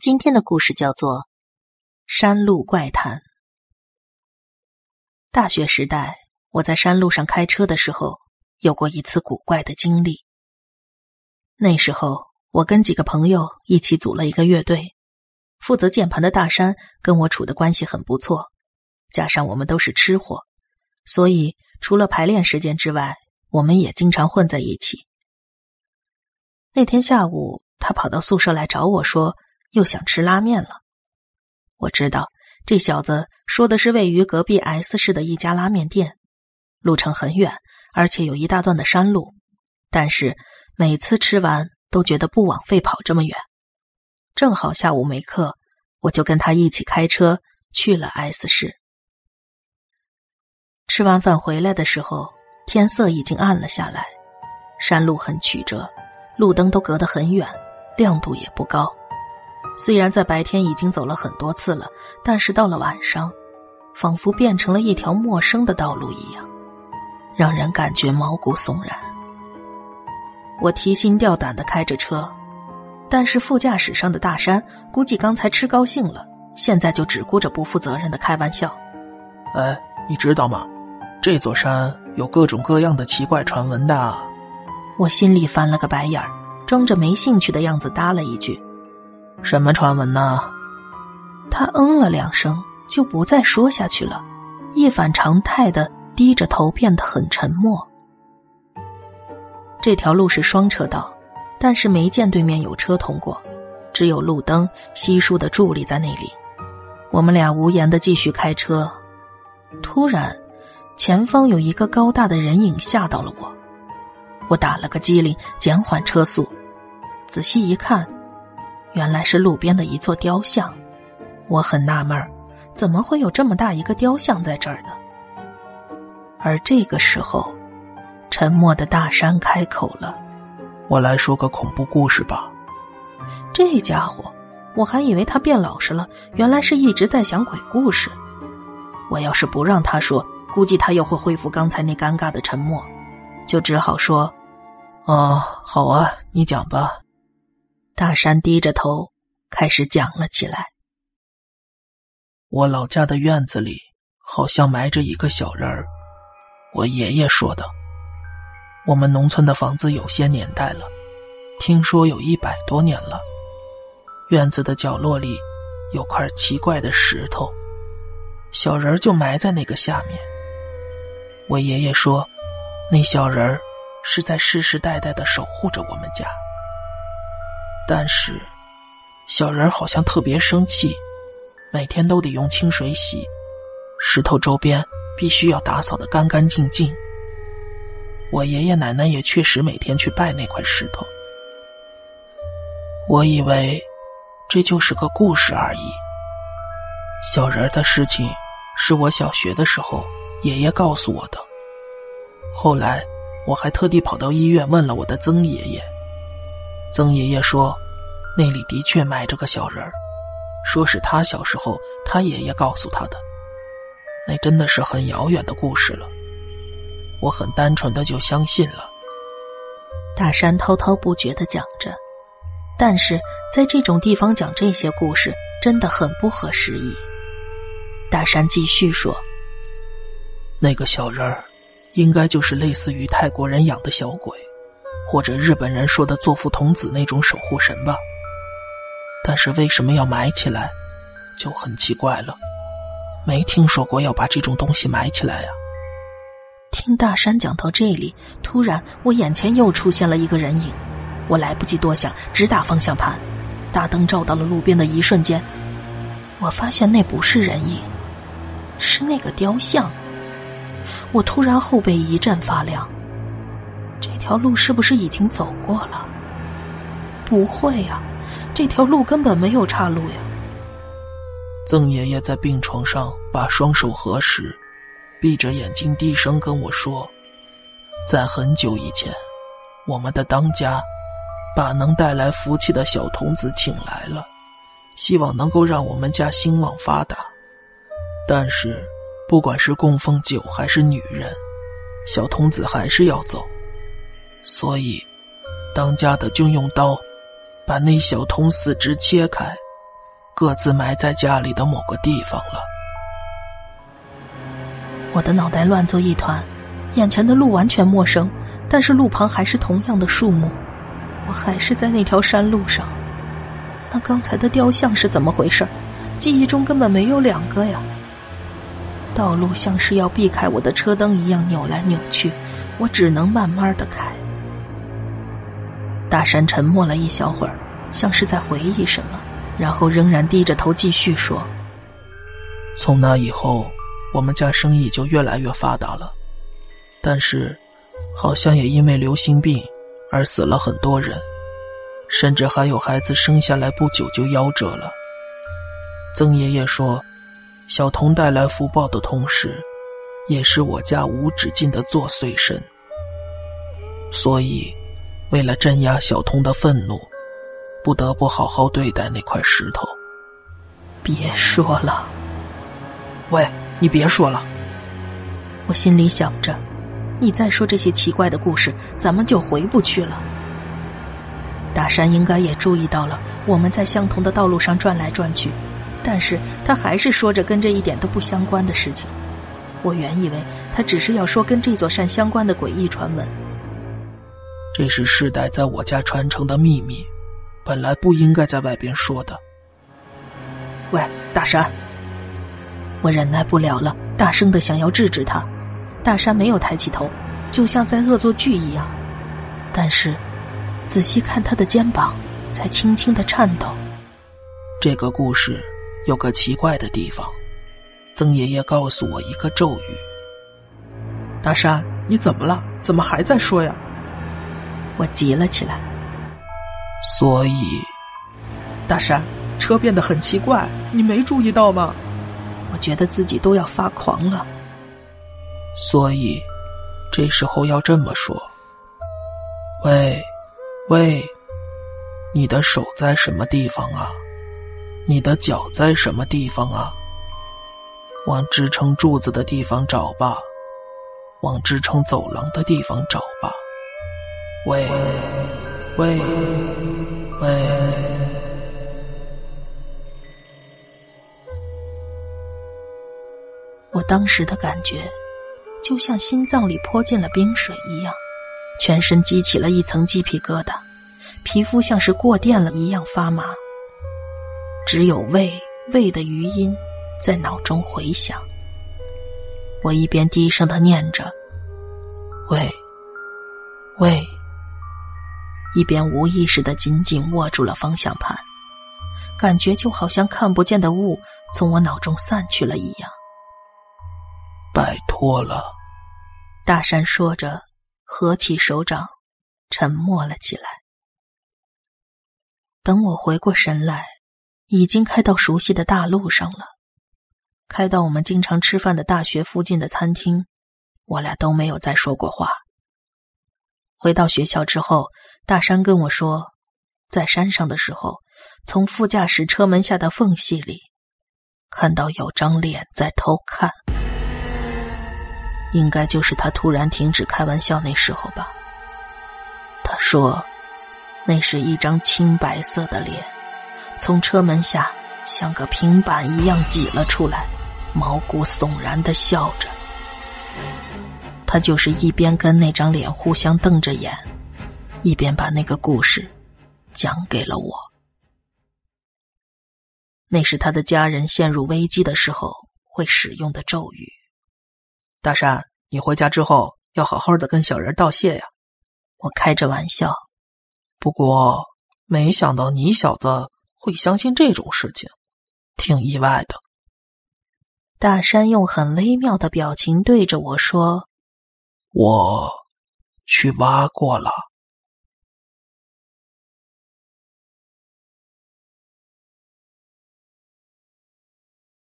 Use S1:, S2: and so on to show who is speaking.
S1: 今天的故事叫做《山路怪谈》。大学时代，我在山路上开车的时候，有过一次古怪的经历。那时候，我跟几个朋友一起组了一个乐队，负责键盘的大山跟我处的关系很不错，加上我们都是吃货，所以除了排练时间之外，我们也经常混在一起。那天下午，他跑到宿舍来找我说。又想吃拉面了。我知道这小子说的是位于隔壁 S 市的一家拉面店，路程很远，而且有一大段的山路。但是每次吃完都觉得不枉费跑这么远。正好下午没课，我就跟他一起开车去了 S 市。吃完饭回来的时候，天色已经暗了下来，山路很曲折，路灯都隔得很远，亮度也不高。虽然在白天已经走了很多次了，但是到了晚上，仿佛变成了一条陌生的道路一样，让人感觉毛骨悚然。我提心吊胆的开着车，但是副驾驶上的大山估计刚才吃高兴了，现在就只顾着不负责任的开玩笑。
S2: 哎，你知道吗？这座山有各种各样的奇怪传闻的。
S1: 我心里翻了个白眼儿，装着没兴趣的样子搭了一句。
S2: 什么传闻呢？
S1: 他嗯了两声，就不再说下去了，一反常态的低着头，变得很沉默。这条路是双车道，但是没见对面有车通过，只有路灯稀疏的伫立在那里。我们俩无言的继续开车。突然，前方有一个高大的人影吓到了我，我打了个激灵，减缓车速，仔细一看。原来是路边的一座雕像，我很纳闷怎么会有这么大一个雕像在这儿呢？而这个时候，沉默的大山开口了：“
S2: 我来说个恐怖故事吧。”
S1: 这家伙，我还以为他变老实了，原来是一直在讲鬼故事。我要是不让他说，估计他又会恢复刚才那尴尬的沉默，就只好说：“
S2: 啊，好啊，你讲吧。”
S1: 大山低着头开始讲了起来。
S2: 我老家的院子里好像埋着一个小人儿，我爷爷说的。我们农村的房子有些年代了，听说有一百多年了。院子的角落里有块奇怪的石头，小人就埋在那个下面。我爷爷说，那小人是在世世代代的守护着我们家。但是，小人好像特别生气，每天都得用清水洗，石头周边必须要打扫的干干净净。我爷爷奶奶也确实每天去拜那块石头。我以为这就是个故事而已。小人的事情是我小学的时候爷爷告诉我的，后来我还特地跑到医院问了我的曾爷爷。曾爷爷说，那里的确埋着个小人儿，说是他小时候他爷爷告诉他的。那真的是很遥远的故事了，我很单纯的就相信了。
S1: 大山滔滔不绝的讲着，但是在这种地方讲这些故事真的很不合时宜。大山继续说：“
S2: 那个小人儿，应该就是类似于泰国人养的小鬼。”或者日本人说的作父童子那种守护神吧，但是为什么要埋起来，就很奇怪了。没听说过要把这种东西埋起来呀。
S1: 听大山讲到这里，突然我眼前又出现了一个人影，我来不及多想，直打方向盘。大灯照到了路边的一瞬间，我发现那不是人影，是那个雕像。我突然后背一阵发凉。这条路是不是已经走过了？不会呀，这条路根本没有岔路呀。
S2: 曾爷爷在病床上把双手合十，闭着眼睛低声跟我说：“在很久以前，我们的当家把能带来福气的小童子请来了，希望能够让我们家兴旺发达。但是，不管是供奉酒还是女人，小童子还是要走。”所以，当家的就用刀把那小童四肢切开，各自埋在家里的某个地方了。
S1: 我的脑袋乱作一团，眼前的路完全陌生，但是路旁还是同样的树木，我还是在那条山路上。那刚才的雕像是怎么回事？记忆中根本没有两个呀。道路像是要避开我的车灯一样扭来扭去，我只能慢慢的开。大山沉默了一小会儿，像是在回忆什么，然后仍然低着头继续说：“
S2: 从那以后，我们家生意就越来越发达了，但是，好像也因为流行病而死了很多人，甚至还有孩子生下来不久就夭折了。”曾爷爷说。小童带来福报的同时，也是我家无止境的作祟神。所以，为了镇压小童的愤怒，不得不好好对待那块石头。
S1: 别说了，
S2: 喂，你别说了。
S1: 我心里想着，你再说这些奇怪的故事，咱们就回不去了。大山应该也注意到了，我们在相同的道路上转来转去。但是他还是说着跟这一点都不相关的事情。我原以为他只是要说跟这座山相关的诡异传闻。
S2: 这是世代在我家传承的秘密，本来不应该在外边说的。
S1: 喂，大山！我忍耐不了了，大声的想要制止他。大山没有抬起头，就像在恶作剧一样。但是，仔细看他的肩膀，才轻轻的颤抖。
S2: 这个故事。有个奇怪的地方，曾爷爷告诉我一个咒语。
S3: 大山，你怎么了？怎么还在说呀？
S1: 我急了起来。
S2: 所以，
S3: 大山，车变得很奇怪，你没注意到吗？
S1: 我觉得自己都要发狂了。
S2: 所以，这时候要这么说：喂，喂，你的手在什么地方啊？你的脚在什么地方啊？往支撑柱子的地方找吧，往支撑走廊的地方找吧。喂，喂，喂！
S1: 我当时的感觉，就像心脏里泼进了冰水一样，全身激起了一层鸡皮疙瘩，皮肤像是过电了一样发麻。只有“喂喂”的余音在脑中回响。我一边低声的念着“喂喂”，一边无意识的紧紧握住了方向盘，感觉就好像看不见的雾从我脑中散去了一样。
S2: 拜托了，
S1: 大山说着，合起手掌，沉默了起来。等我回过神来。已经开到熟悉的大路上了，开到我们经常吃饭的大学附近的餐厅，我俩都没有再说过话。回到学校之后，大山跟我说，在山上的时候，从副驾驶车门下的缝隙里，看到有张脸在偷看，应该就是他突然停止开玩笑那时候吧。他说，那是一张青白色的脸。从车门下像个平板一样挤了出来，毛骨悚然的笑着。他就是一边跟那张脸互相瞪着眼，一边把那个故事讲给了我。那是他的家人陷入危机的时候会使用的咒语。
S3: 大山，你回家之后要好好的跟小人道谢呀。
S1: 我开着玩笑，
S3: 不过没想到你小子。会相信这种事情，挺意外的。
S1: 大山用很微妙的表情对着我说：“
S2: 我去挖过了。”